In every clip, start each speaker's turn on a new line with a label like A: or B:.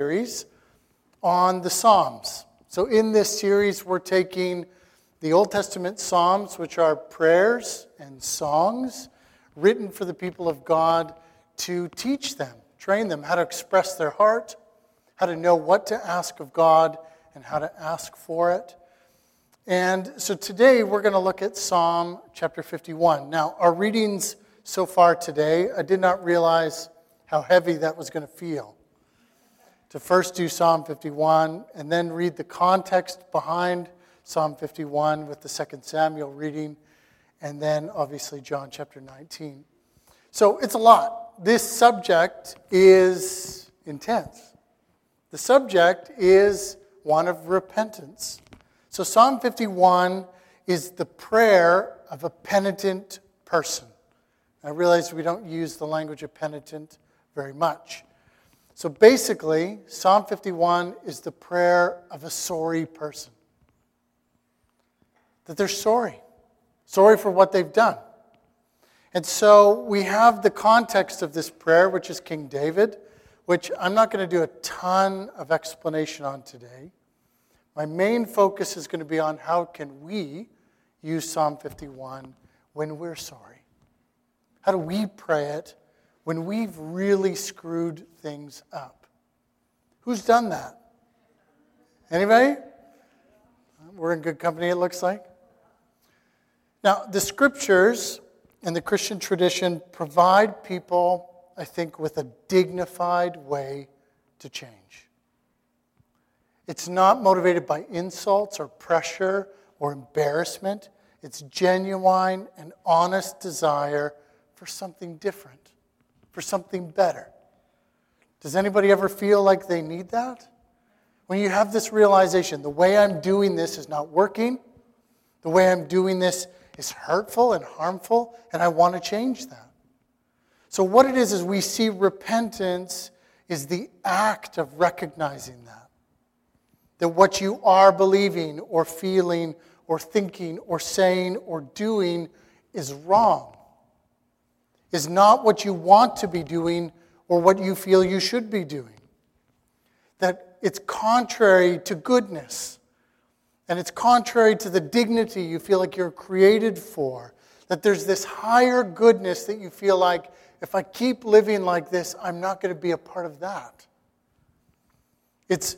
A: series on the Psalms. So, in this series, we're taking the Old Testament Psalms, which are prayers and songs written for the people of God to teach them, train them how to express their heart, how to know what to ask of God, and how to ask for it. And so today we're going to look at Psalm chapter 51. Now, our readings so far today, I did not realize how heavy that was going to feel. To first do Psalm 51 and then read the context behind Psalm 51 with the second Samuel reading, and then obviously John chapter 19. So it's a lot. This subject is intense. The subject is one of repentance. So Psalm 51 is the prayer of a penitent person. I realize we don't use the language of penitent very much. So basically, Psalm 51 is the prayer of a sorry person. That they're sorry, sorry for what they've done. And so we have the context of this prayer, which is King David, which I'm not going to do a ton of explanation on today. My main focus is going to be on how can we use Psalm 51 when we're sorry. How do we pray it when we've really screwed things up? Who's done that? Anybody? We're in good company, it looks like. Now, the scriptures and the Christian tradition provide people, I think, with a dignified way to change. It's not motivated by insults or pressure or embarrassment. It's genuine and honest desire for something different, for something better. Does anybody ever feel like they need that? When you have this realization, the way I'm doing this is not working, the way I'm doing this is hurtful and harmful, and I want to change that. So, what it is, is we see repentance is the act of recognizing that. That what you are believing or feeling or thinking or saying or doing is wrong, is not what you want to be doing or what you feel you should be doing. That it's contrary to goodness and it's contrary to the dignity you feel like you're created for. That there's this higher goodness that you feel like if I keep living like this, I'm not going to be a part of that. It's,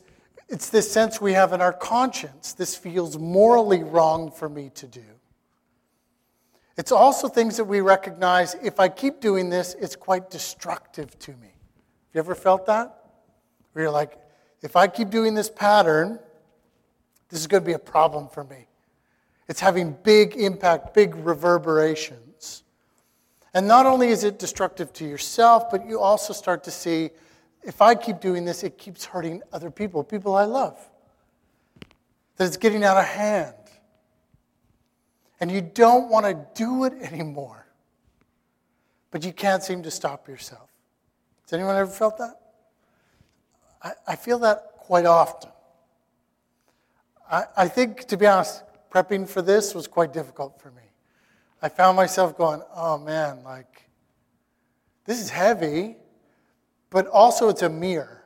A: it's this sense we have in our conscience. This feels morally wrong for me to do. It's also things that we recognize if I keep doing this, it's quite destructive to me. Have you ever felt that? Where you're like, if I keep doing this pattern, this is going to be a problem for me. It's having big impact, big reverberations. And not only is it destructive to yourself, but you also start to see if I keep doing this, it keeps hurting other people, people I love. That it's getting out of hand. And you don't want to do it anymore. But you can't seem to stop yourself. Has anyone ever felt that? I, I feel that quite often. I, I think, to be honest, prepping for this was quite difficult for me. I found myself going, oh man, like, this is heavy, but also it's a mirror.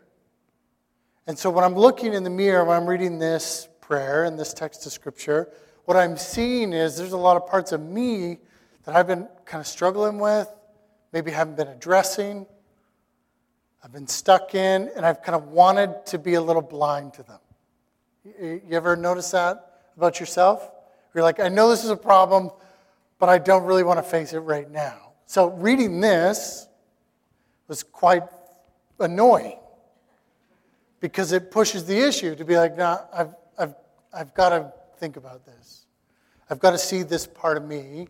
A: And so when I'm looking in the mirror, when I'm reading this prayer and this text of scripture, what I'm seeing is there's a lot of parts of me that I've been kind of struggling with, maybe haven't been addressing, I've been stuck in, and I've kind of wanted to be a little blind to them. You ever notice that about yourself? You're like, I know this is a problem, but I don't really want to face it right now. So reading this was quite annoying because it pushes the issue to be like, no, I've, I've, I've got to think about this. I've got to see this part of me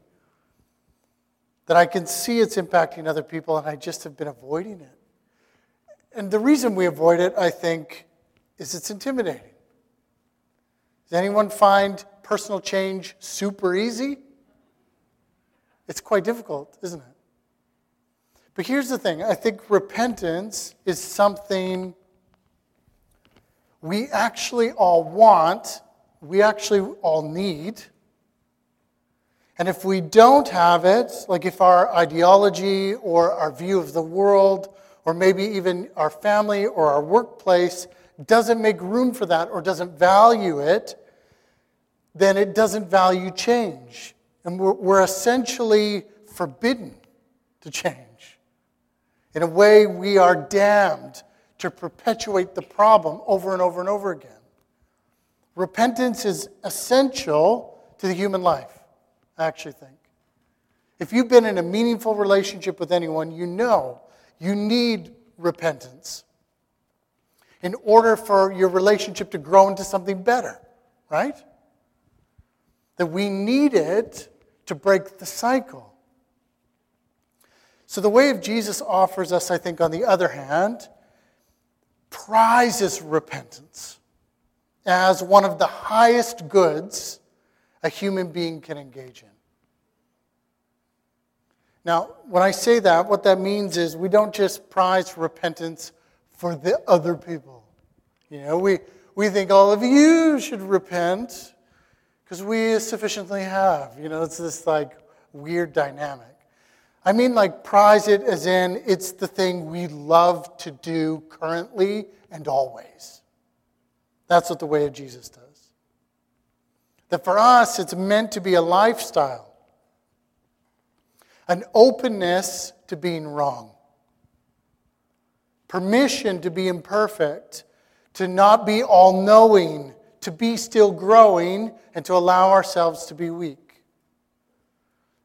A: that I can see it's impacting other people, and I just have been avoiding it. And the reason we avoid it, I think, is it's intimidating. Does anyone find personal change super easy? It's quite difficult, isn't it? But here's the thing I think repentance is something we actually all want, we actually all need. And if we don't have it, like if our ideology or our view of the world or maybe even our family or our workplace doesn't make room for that or doesn't value it, then it doesn't value change. And we're, we're essentially forbidden to change. In a way, we are damned to perpetuate the problem over and over and over again. Repentance is essential to the human life, I actually think. If you've been in a meaningful relationship with anyone, you know you need repentance in order for your relationship to grow into something better, right? That we need it to break the cycle. So, the way of Jesus offers us, I think, on the other hand, prizes repentance as one of the highest goods a human being can engage in. Now, when I say that, what that means is we don't just prize repentance for the other people. You know, we, we think all of you should repent because we sufficiently have. You know, it's this like weird dynamic. I mean, like, prize it as in it's the thing we love to do currently and always. That's what the way of Jesus does. That for us, it's meant to be a lifestyle, an openness to being wrong, permission to be imperfect, to not be all knowing, to be still growing, and to allow ourselves to be weak.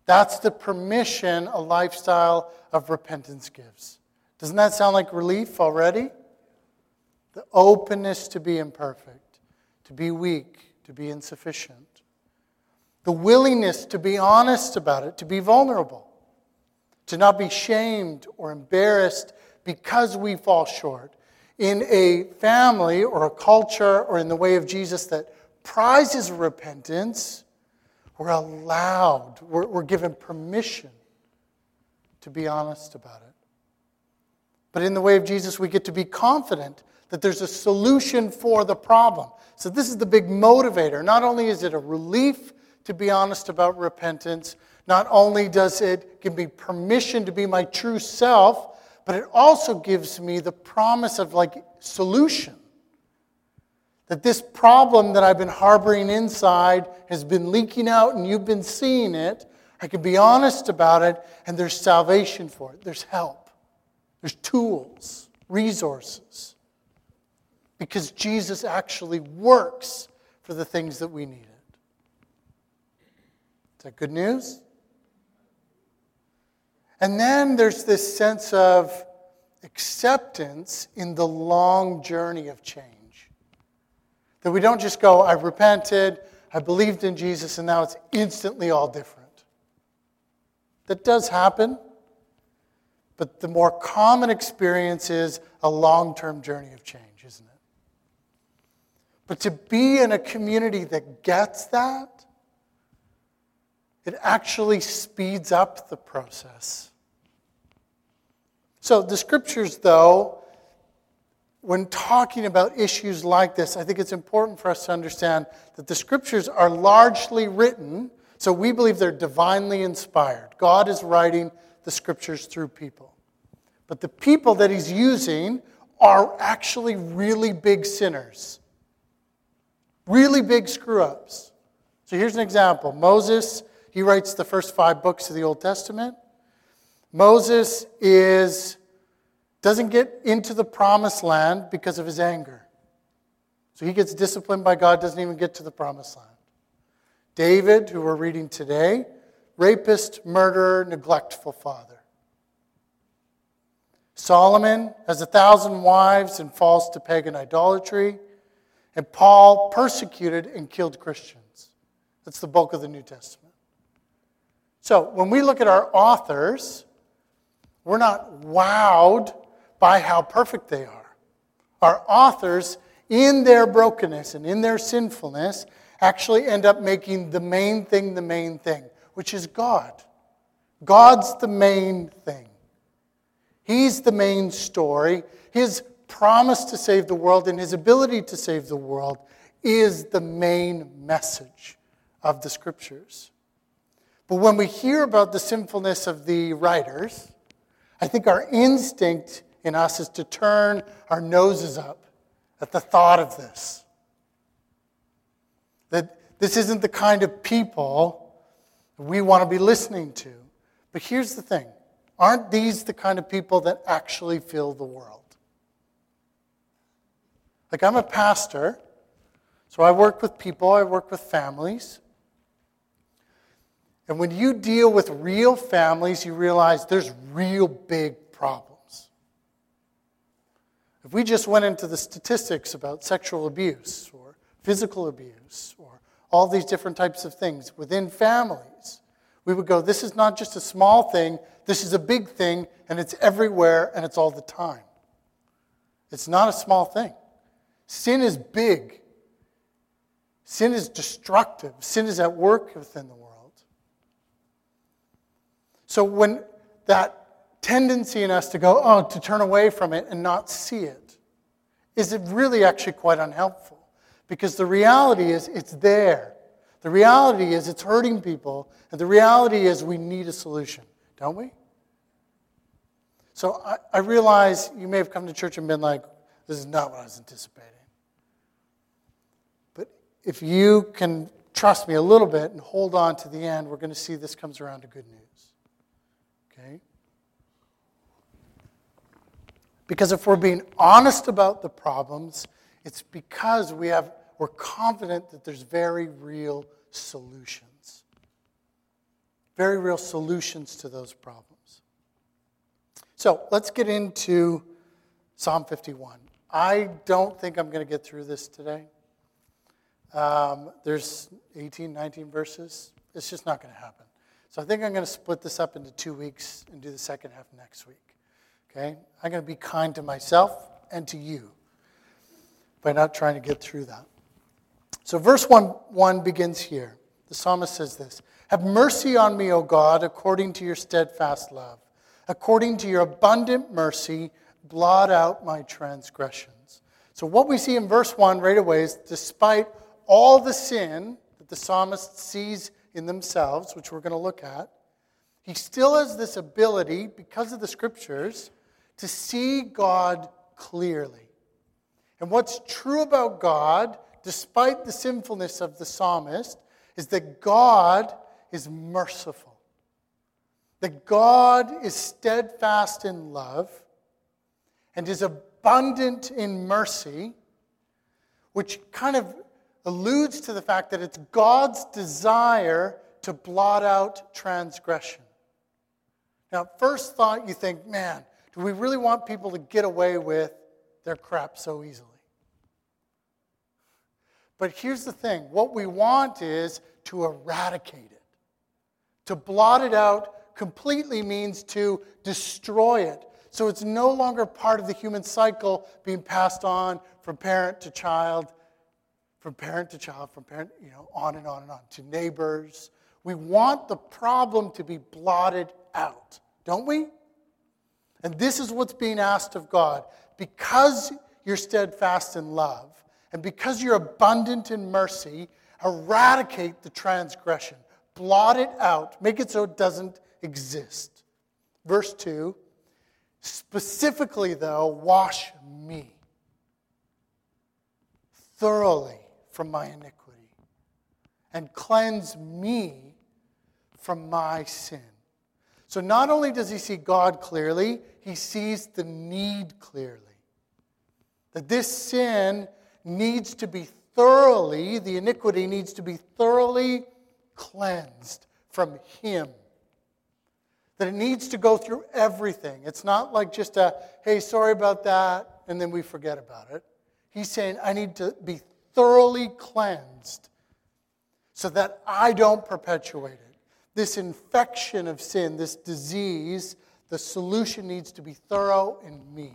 A: That's the permission a lifestyle of repentance gives. Doesn't that sound like relief already? The openness to be imperfect, to be weak, to be insufficient. The willingness to be honest about it, to be vulnerable, to not be shamed or embarrassed because we fall short. In a family or a culture or in the way of Jesus that prizes repentance, we're allowed, we're, we're given permission to be honest about it. But in the way of Jesus, we get to be confident that there's a solution for the problem. So, this is the big motivator. Not only is it a relief to be honest about repentance, not only does it give me permission to be my true self, but it also gives me the promise of like solution. That this problem that I've been harboring inside has been leaking out and you've been seeing it. I can be honest about it, and there's salvation for it. There's help, there's tools, resources. Because Jesus actually works for the things that we need Is that good news? And then there's this sense of acceptance in the long journey of change. That we don't just go, I repented, I believed in Jesus, and now it's instantly all different. That does happen, but the more common experience is a long term journey of change, isn't it? But to be in a community that gets that, it actually speeds up the process. So the scriptures, though, when talking about issues like this, I think it's important for us to understand that the scriptures are largely written, so we believe they're divinely inspired. God is writing the scriptures through people. But the people that he's using are actually really big sinners, really big screw ups. So here's an example Moses, he writes the first five books of the Old Testament. Moses is doesn't get into the promised land because of his anger. So he gets disciplined by God, doesn't even get to the promised land. David, who we're reading today, rapist, murderer, neglectful father. Solomon has a thousand wives and falls to pagan idolatry. And Paul persecuted and killed Christians. That's the bulk of the New Testament. So when we look at our authors, we're not wowed by how perfect they are. Our authors, in their brokenness and in their sinfulness, actually end up making the main thing the main thing, which is God. God's the main thing. He's the main story. His promise to save the world and his ability to save the world is the main message of the scriptures. But when we hear about the sinfulness of the writers, I think our instinct in us is to turn our noses up at the thought of this. That this isn't the kind of people we want to be listening to. But here's the thing aren't these the kind of people that actually fill the world? Like, I'm a pastor, so I work with people, I work with families. And when you deal with real families, you realize there's real big problems. If we just went into the statistics about sexual abuse or physical abuse or all these different types of things within families, we would go, this is not just a small thing, this is a big thing, and it's everywhere and it's all the time. It's not a small thing. Sin is big. Sin is destructive. Sin is at work within the world. So when that tendency in us to go, oh, to turn away from it and not see it, is it really actually quite unhelpful? Because the reality is it's there. The reality is it's hurting people, and the reality is we need a solution, don't we? So I, I realize you may have come to church and been like, this is not what I was anticipating. If you can trust me a little bit and hold on to the end, we're going to see this comes around to good news. Okay? Because if we're being honest about the problems, it's because we have, we're confident that there's very real solutions. Very real solutions to those problems. So let's get into Psalm 51. I don't think I'm going to get through this today. Um, there's 18, 19 verses. It's just not going to happen. So I think I'm going to split this up into two weeks and do the second half next week. Okay? I'm going to be kind to myself and to you by not trying to get through that. So verse 1, 1 begins here. The psalmist says this Have mercy on me, O God, according to your steadfast love. According to your abundant mercy, blot out my transgressions. So, what we see in verse 1 right away is despite all the sin that the psalmist sees in themselves, which we're going to look at, he still has this ability, because of the scriptures, to see God clearly. And what's true about God, despite the sinfulness of the psalmist, is that God is merciful. That God is steadfast in love and is abundant in mercy, which kind of alludes to the fact that it's God's desire to blot out transgression. Now, first thought, you think, man, do we really want people to get away with their crap so easily? But here's the thing what we want is to eradicate it. To blot it out completely means to destroy it. So it's no longer part of the human cycle being passed on from parent to child from parent to child, from parent, you know, on and on and on, to neighbors. We want the problem to be blotted out, don't we? And this is what's being asked of God. Because you're steadfast in love, and because you're abundant in mercy, eradicate the transgression, blot it out, make it so it doesn't exist. Verse 2 specifically, though, wash me thoroughly from my iniquity and cleanse me from my sin. So not only does he see God clearly, he sees the need clearly. That this sin needs to be thoroughly, the iniquity needs to be thoroughly cleansed from him. That it needs to go through everything. It's not like just a, hey, sorry about that, and then we forget about it. He's saying, I need to be thoroughly cleansed so that I don't perpetuate it. This infection of sin, this disease, the solution needs to be thorough in me.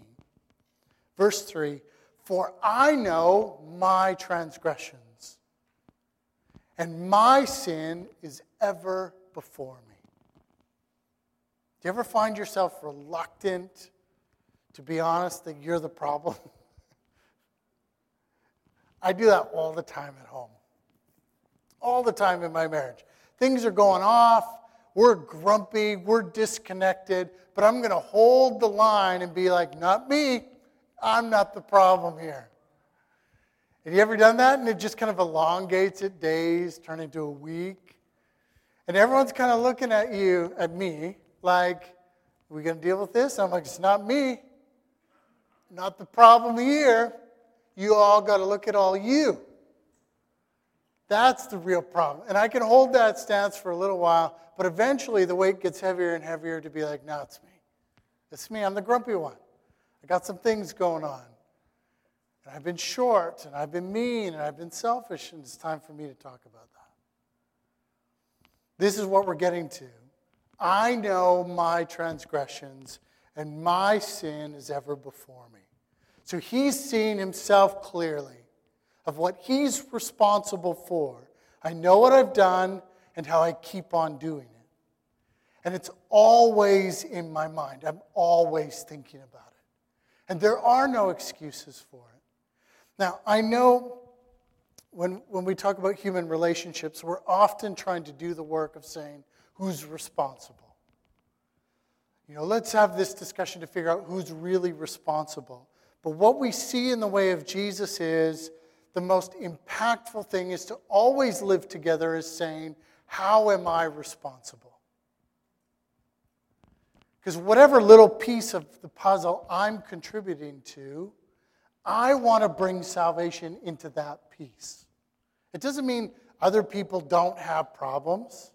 A: Verse 3 For I know my transgressions, and my sin is ever before me. Do you ever find yourself reluctant to be honest that you're the problem? I do that all the time at home, all the time in my marriage. Things are going off. we're grumpy, we're disconnected, but I'm going to hold the line and be like, not me. I'm not the problem here. Have you ever done that? And it just kind of elongates it days, turn into a week. And everyone's kind of looking at you, at me, like, are we going to deal with this? I'm like, it's not me. Not the problem here. You all got to look at all you. That's the real problem. And I can hold that stance for a little while, but eventually the weight gets heavier and heavier to be like, no, it's me. It's me. I'm the grumpy one. I got some things going on. And I've been short, and I've been mean, and I've been selfish, and it's time for me to talk about that. This is what we're getting to. I know my transgressions, and my sin is ever before me. So he's seeing himself clearly of what he's responsible for. I know what I've done and how I keep on doing it. And it's always in my mind. I'm always thinking about it. And there are no excuses for it. Now, I know when, when we talk about human relationships, we're often trying to do the work of saying who's responsible. You know, let's have this discussion to figure out who's really responsible. But what we see in the way of Jesus is the most impactful thing is to always live together as saying, How am I responsible? Because whatever little piece of the puzzle I'm contributing to, I want to bring salvation into that piece. It doesn't mean other people don't have problems.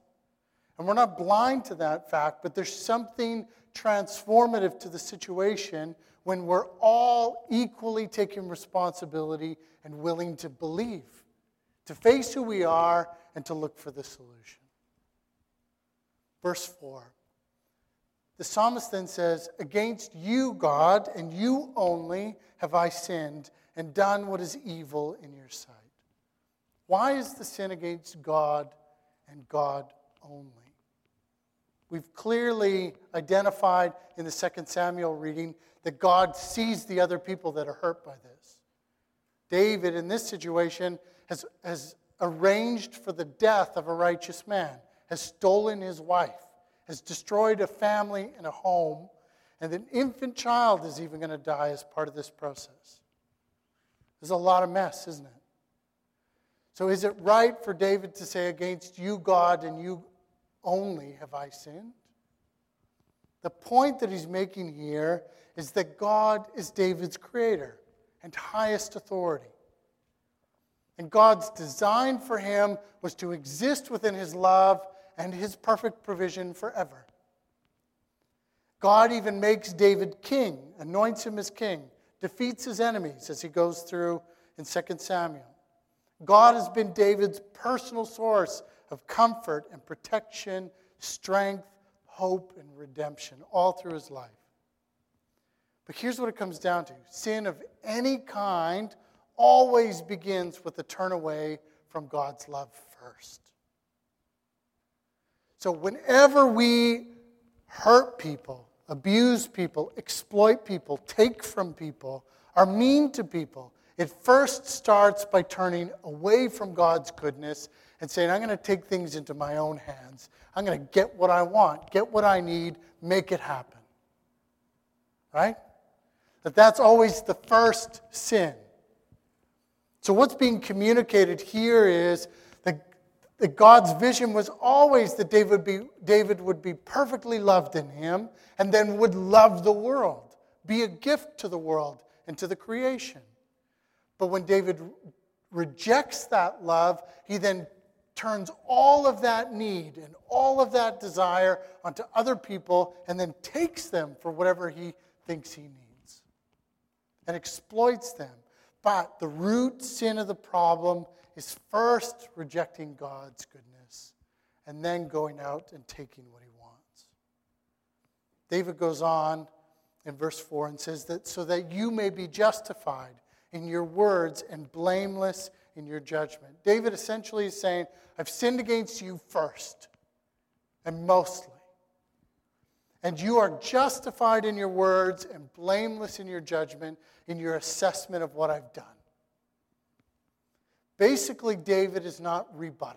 A: And we're not blind to that fact, but there's something transformative to the situation when we're all equally taking responsibility and willing to believe, to face who we are, and to look for the solution. Verse 4. The psalmist then says, Against you, God, and you only have I sinned and done what is evil in your sight. Why is the sin against God and God only? We've clearly identified in the second Samuel reading that God sees the other people that are hurt by this. David, in this situation, has, has arranged for the death of a righteous man, has stolen his wife, has destroyed a family and a home, and an infant child is even going to die as part of this process. There's a lot of mess, isn't it? So, is it right for David to say, Against you, God, and you only have I sinned? The point that he's making here is that God is David's creator and highest authority. And God's design for him was to exist within his love and his perfect provision forever. God even makes David king, anoints him as king, defeats his enemies as he goes through in 2 Samuel. God has been David's personal source of comfort and protection, strength, hope, and redemption all through his life. But here's what it comes down to sin of any kind always begins with a turn away from God's love first. So, whenever we hurt people, abuse people, exploit people, take from people, are mean to people, it first starts by turning away from God's goodness and saying, I'm going to take things into my own hands. I'm going to get what I want, get what I need, make it happen. Right? That that's always the first sin. So what's being communicated here is that, that God's vision was always that David would, be, David would be perfectly loved in him and then would love the world, be a gift to the world and to the creation. But when David rejects that love, he then turns all of that need and all of that desire onto other people and then takes them for whatever he thinks he needs and exploits them. But the root sin of the problem is first rejecting God's goodness and then going out and taking what he wants. David goes on in verse 4 and says that so that you may be justified in your words and blameless in your judgment. David essentially is saying, I've sinned against you first and mostly. And you are justified in your words and blameless in your judgment, in your assessment of what I've done. Basically, David is not rebuttaling.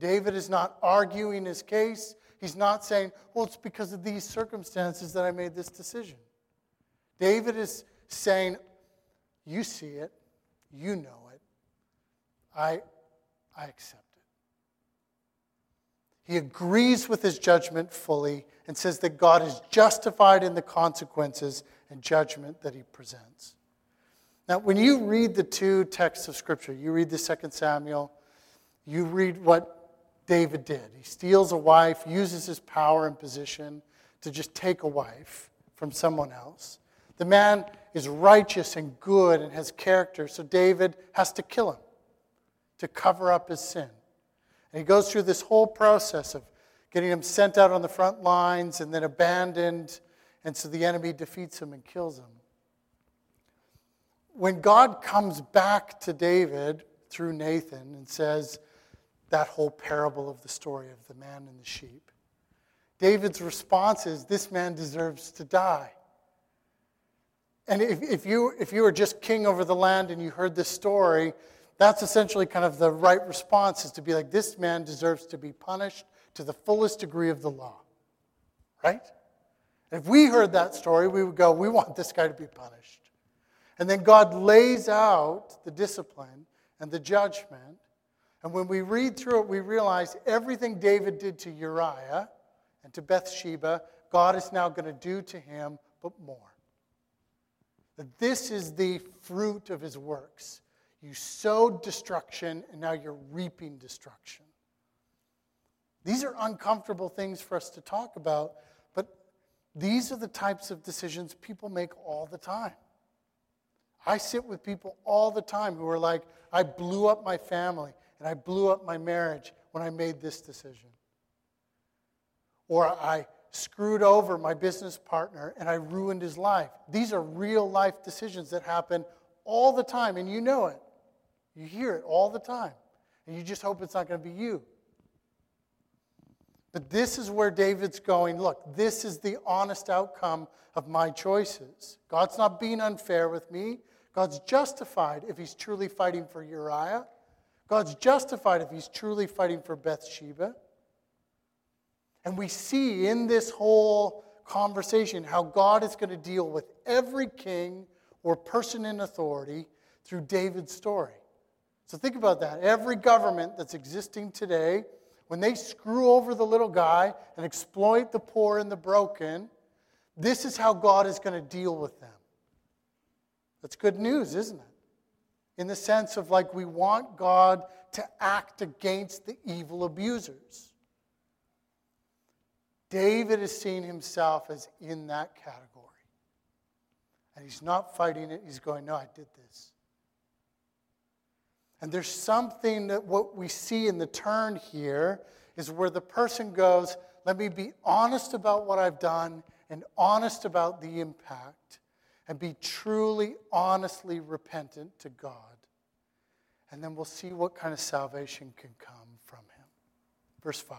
A: David is not arguing his case. He's not saying, well, it's because of these circumstances that I made this decision. David is saying, you see it, you know it, I, I accept. He agrees with his judgment fully and says that God is justified in the consequences and judgment that he presents. Now, when you read the two texts of Scripture, you read the Second Samuel, you read what David did. He steals a wife, uses his power and position to just take a wife from someone else. The man is righteous and good and has character, so David has to kill him to cover up his sin. And he goes through this whole process of getting him sent out on the front lines and then abandoned, and so the enemy defeats him and kills him. When God comes back to David through Nathan and says, that whole parable of the story of the man and the sheep. David's response is, This man deserves to die. And if, if, you, if you were just king over the land and you heard this story, that's essentially kind of the right response is to be like, This man deserves to be punished to the fullest degree of the law. Right? If we heard that story, we would go, We want this guy to be punished. And then God lays out the discipline and the judgment and when we read through it, we realize everything David did to Uriah and to Bathsheba, God is now going to do to him, but more. That this is the fruit of his works. You sowed destruction, and now you're reaping destruction. These are uncomfortable things for us to talk about, but these are the types of decisions people make all the time. I sit with people all the time who are like, I blew up my family and I blew up my marriage when I made this decision. Or I screwed over my business partner and I ruined his life. These are real life decisions that happen all the time, and you know it. You hear it all the time, and you just hope it's not going to be you. But this is where David's going look, this is the honest outcome of my choices. God's not being unfair with me. God's justified if he's truly fighting for Uriah. God's justified if he's truly fighting for Bathsheba. And we see in this whole conversation how God is going to deal with every king or person in authority through David's story. So think about that. Every government that's existing today, when they screw over the little guy and exploit the poor and the broken, this is how God is going to deal with them. That's good news, isn't it? in the sense of like we want God to act against the evil abusers. David is seeing himself as in that category. And he's not fighting it, he's going, No, I did this. And there's something that what we see in the turn here is where the person goes, Let me be honest about what I've done and honest about the impact and be truly, honestly repentant to God. And then we'll see what kind of salvation can come from him. Verse 5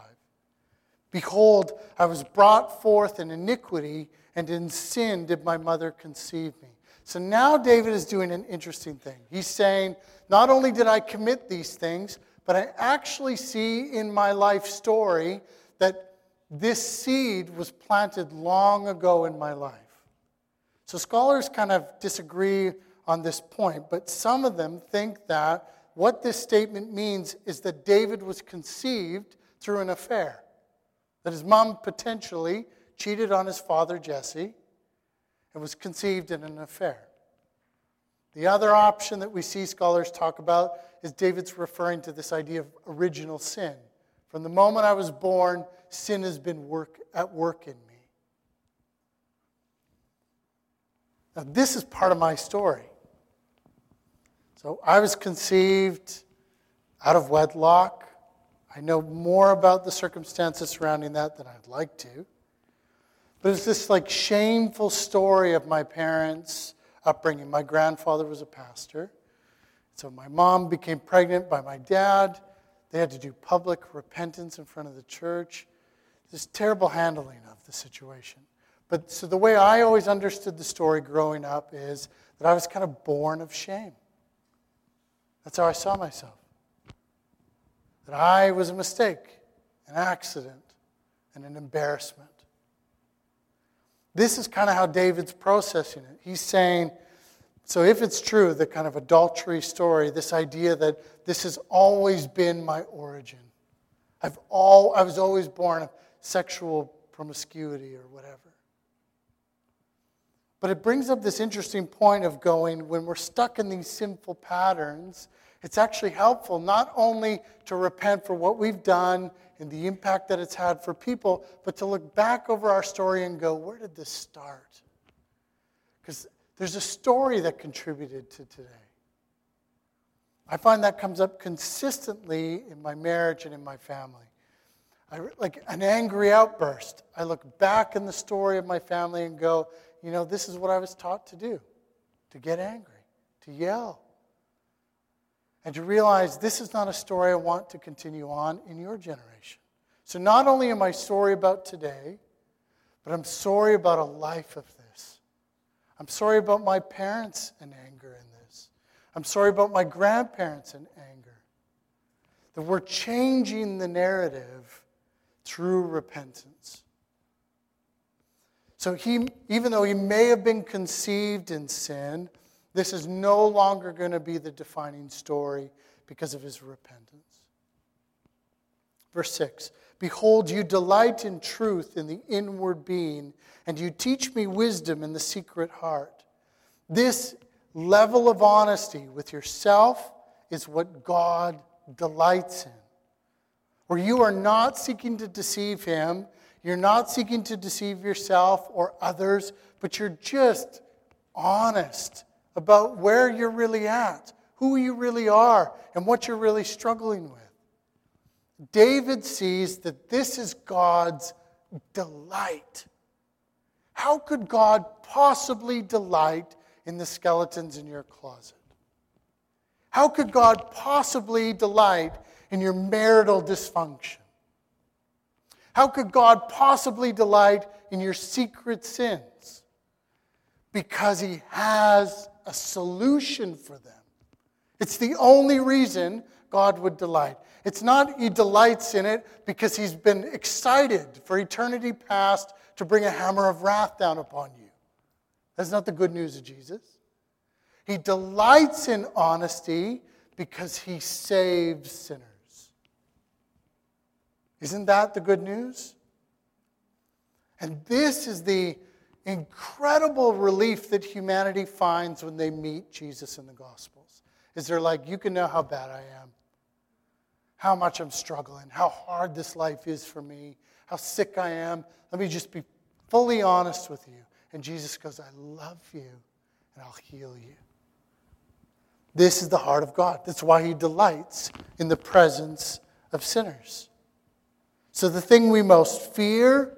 A: Behold, I was brought forth in iniquity, and in sin did my mother conceive me. So now David is doing an interesting thing. He's saying, Not only did I commit these things, but I actually see in my life story that this seed was planted long ago in my life. So scholars kind of disagree on this point, but some of them think that what this statement means is that David was conceived through an affair, that his mom potentially cheated on his father Jesse and was conceived in an affair. The other option that we see scholars talk about is David's referring to this idea of original sin. From the moment I was born, sin has been work, at work in me. Now, this is part of my story. So I was conceived out of wedlock. I know more about the circumstances surrounding that than I'd like to. But it's this like shameful story of my parents' upbringing. My grandfather was a pastor. So my mom became pregnant by my dad. They had to do public repentance in front of the church. This terrible handling of the situation. But so the way I always understood the story growing up is that I was kind of born of shame. That's how I saw myself. that I was a mistake, an accident, and an embarrassment. This is kind of how David's processing it. He's saying, so if it's true, the kind of adultery story, this idea that this has always been my origin. I've all, I was always born of sexual promiscuity or whatever. But it brings up this interesting point of going, when we're stuck in these sinful patterns, it's actually helpful not only to repent for what we've done and the impact that it's had for people, but to look back over our story and go, where did this start? Because there's a story that contributed to today. I find that comes up consistently in my marriage and in my family. I, like an angry outburst. I look back in the story of my family and go, you know, this is what I was taught to do to get angry, to yell, and to realize this is not a story I want to continue on in your generation. So not only am I sorry about today, but I'm sorry about a life of this. I'm sorry about my parents and anger in this. I'm sorry about my grandparents and anger. That we're changing the narrative through repentance. So he, even though he may have been conceived in sin, this is no longer going to be the defining story because of his repentance. Verse 6 Behold, you delight in truth in the inward being, and you teach me wisdom in the secret heart. This level of honesty with yourself is what God delights in. Where you are not seeking to deceive him, you're not seeking to deceive yourself or others, but you're just honest about where you're really at, who you really are, and what you're really struggling with. David sees that this is God's delight. How could God possibly delight in the skeletons in your closet? How could God possibly delight in your marital dysfunction? How could God possibly delight in your secret sins? Because He has a solution for them. It's the only reason God would delight. It's not He delights in it because He's been excited for eternity past to bring a hammer of wrath down upon you. That's not the good news of Jesus. He delights in honesty because He saves sinners. Isn't that the good news? And this is the incredible relief that humanity finds when they meet Jesus in the Gospels. Is they're like, you can know how bad I am, how much I'm struggling, how hard this life is for me, how sick I am. Let me just be fully honest with you. And Jesus goes, I love you and I'll heal you. This is the heart of God. That's why he delights in the presence of sinners. So, the thing we most fear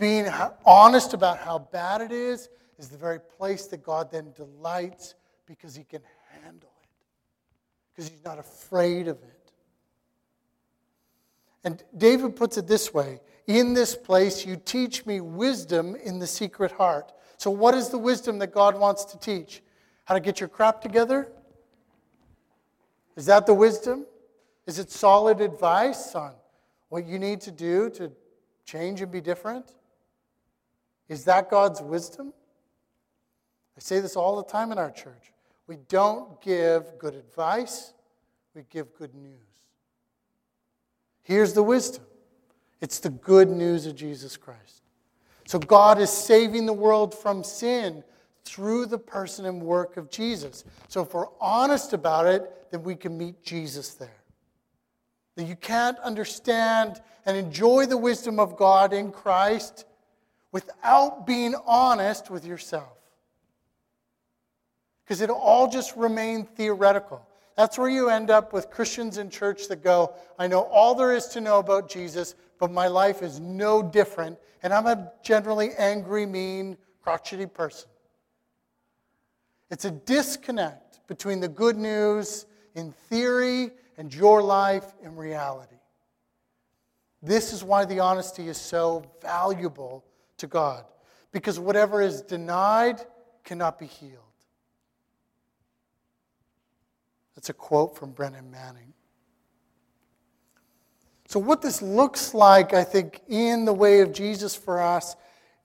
A: being honest about how bad it is is the very place that God then delights because he can handle it, because he's not afraid of it. And David puts it this way In this place, you teach me wisdom in the secret heart. So, what is the wisdom that God wants to teach? How to get your crap together? Is that the wisdom? Is it solid advice on what you need to do to change and be different? Is that God's wisdom? I say this all the time in our church. We don't give good advice, we give good news. Here's the wisdom it's the good news of Jesus Christ. So God is saving the world from sin through the person and work of Jesus. So if we're honest about it, then we can meet Jesus there. That you can't understand and enjoy the wisdom of God in Christ without being honest with yourself. Because it'll all just remain theoretical. That's where you end up with Christians in church that go, I know all there is to know about Jesus, but my life is no different, and I'm a generally angry, mean, crotchety person. It's a disconnect between the good news in theory and your life in reality. This is why the honesty is so valuable to God because whatever is denied cannot be healed. That's a quote from Brennan Manning. So, what this looks like, I think, in the way of Jesus for us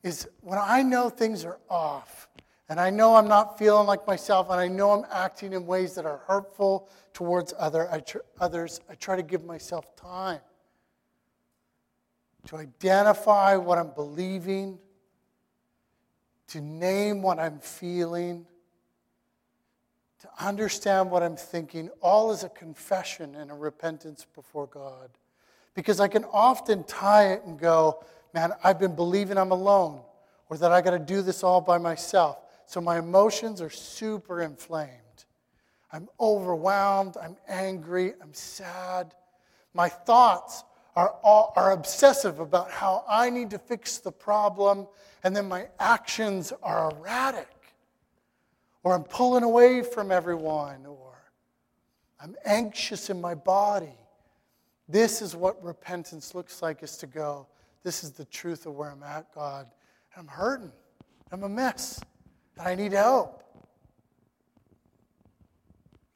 A: is when I know things are off, and I know I'm not feeling like myself, and I know I'm acting in ways that are hurtful towards other, I tr- others, I try to give myself time to identify what I'm believing, to name what I'm feeling, to understand what I'm thinking, all is a confession and a repentance before God. Because I can often tie it and go, man, I've been believing I'm alone or that I got to do this all by myself. So my emotions are super inflamed. I'm overwhelmed. I'm angry. I'm sad. My thoughts are, all, are obsessive about how I need to fix the problem, and then my actions are erratic. Or I'm pulling away from everyone, or I'm anxious in my body. This is what repentance looks like is to go, this is the truth of where I'm at, God. I'm hurting. I'm a mess. And I need help.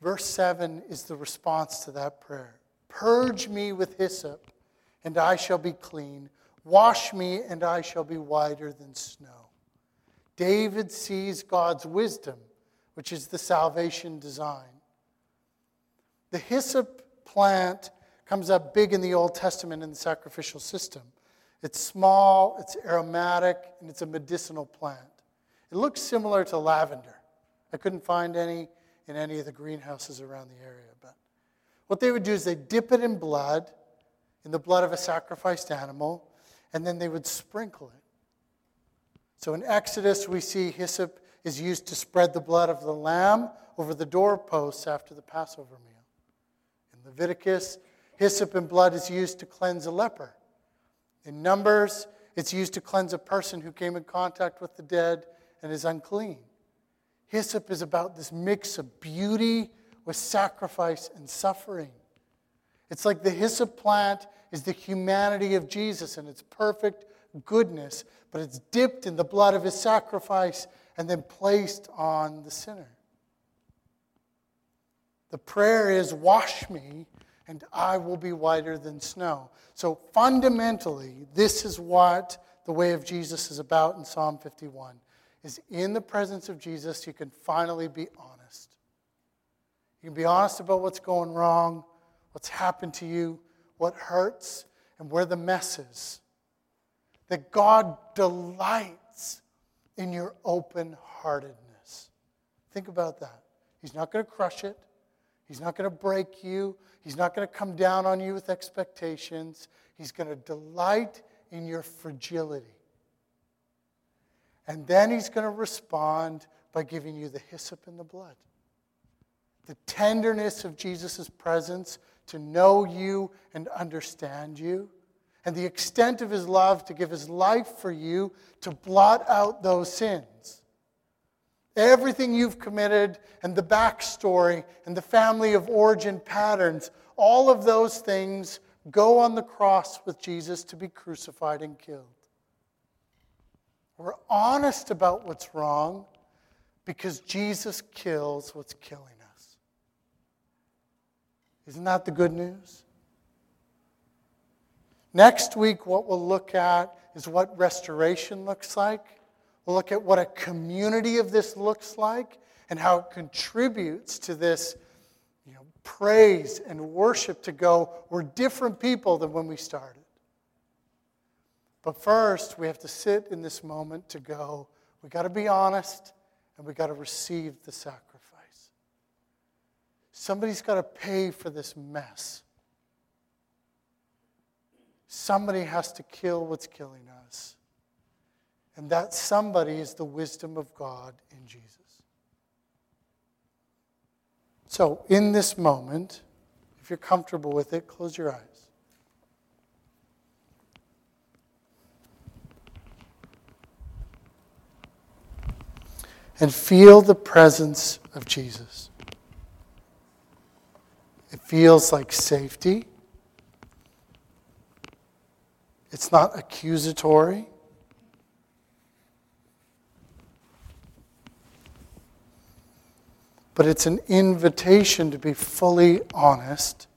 A: Verse 7 is the response to that prayer Purge me with hyssop, and I shall be clean. Wash me, and I shall be whiter than snow. David sees God's wisdom, which is the salvation design. The hyssop plant comes up big in the Old Testament in the sacrificial system. It's small, it's aromatic, and it's a medicinal plant. It looks similar to lavender. I couldn't find any in any of the greenhouses around the area. But what they would do is they dip it in blood, in the blood of a sacrificed animal, and then they would sprinkle it. So in Exodus, we see hyssop is used to spread the blood of the lamb over the doorposts after the Passover meal. In Leviticus, Hyssop and blood is used to cleanse a leper. In Numbers, it's used to cleanse a person who came in contact with the dead and is unclean. Hyssop is about this mix of beauty with sacrifice and suffering. It's like the hyssop plant is the humanity of Jesus and its perfect goodness, but it's dipped in the blood of his sacrifice and then placed on the sinner. The prayer is, Wash me and I will be whiter than snow. So fundamentally, this is what the way of Jesus is about in Psalm 51. Is in the presence of Jesus, you can finally be honest. You can be honest about what's going wrong, what's happened to you, what hurts, and where the mess is. That God delights in your open heartedness. Think about that. He's not going to crush it, He's not going to break you. He's not going to come down on you with expectations. He's going to delight in your fragility. And then he's going to respond by giving you the hyssop and the blood. The tenderness of Jesus' presence to know you and understand you, and the extent of his love to give his life for you to blot out those sins. Everything you've committed and the backstory and the family of origin patterns, all of those things go on the cross with Jesus to be crucified and killed. We're honest about what's wrong because Jesus kills what's killing. Isn't that the good news? Next week, what we'll look at is what restoration looks like. We'll look at what a community of this looks like and how it contributes to this you know, praise and worship to go, we're different people than when we started. But first, we have to sit in this moment to go, we got to be honest and we got to receive the sacrifice. Somebody's got to pay for this mess. Somebody has to kill what's killing us. And that somebody is the wisdom of God in Jesus. So, in this moment, if you're comfortable with it, close your eyes. And feel the presence of Jesus. Feels like safety. It's not accusatory. but it's an invitation to be fully honest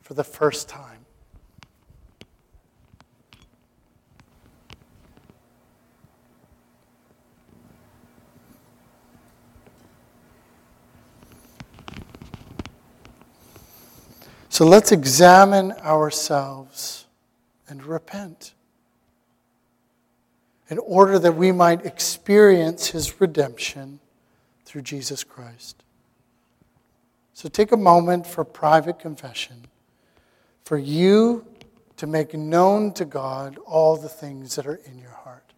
A: for the first time. So let's examine ourselves and repent in order that we might experience his redemption through Jesus Christ. So take a moment for private confession, for you to make known to God all the things that are in your heart.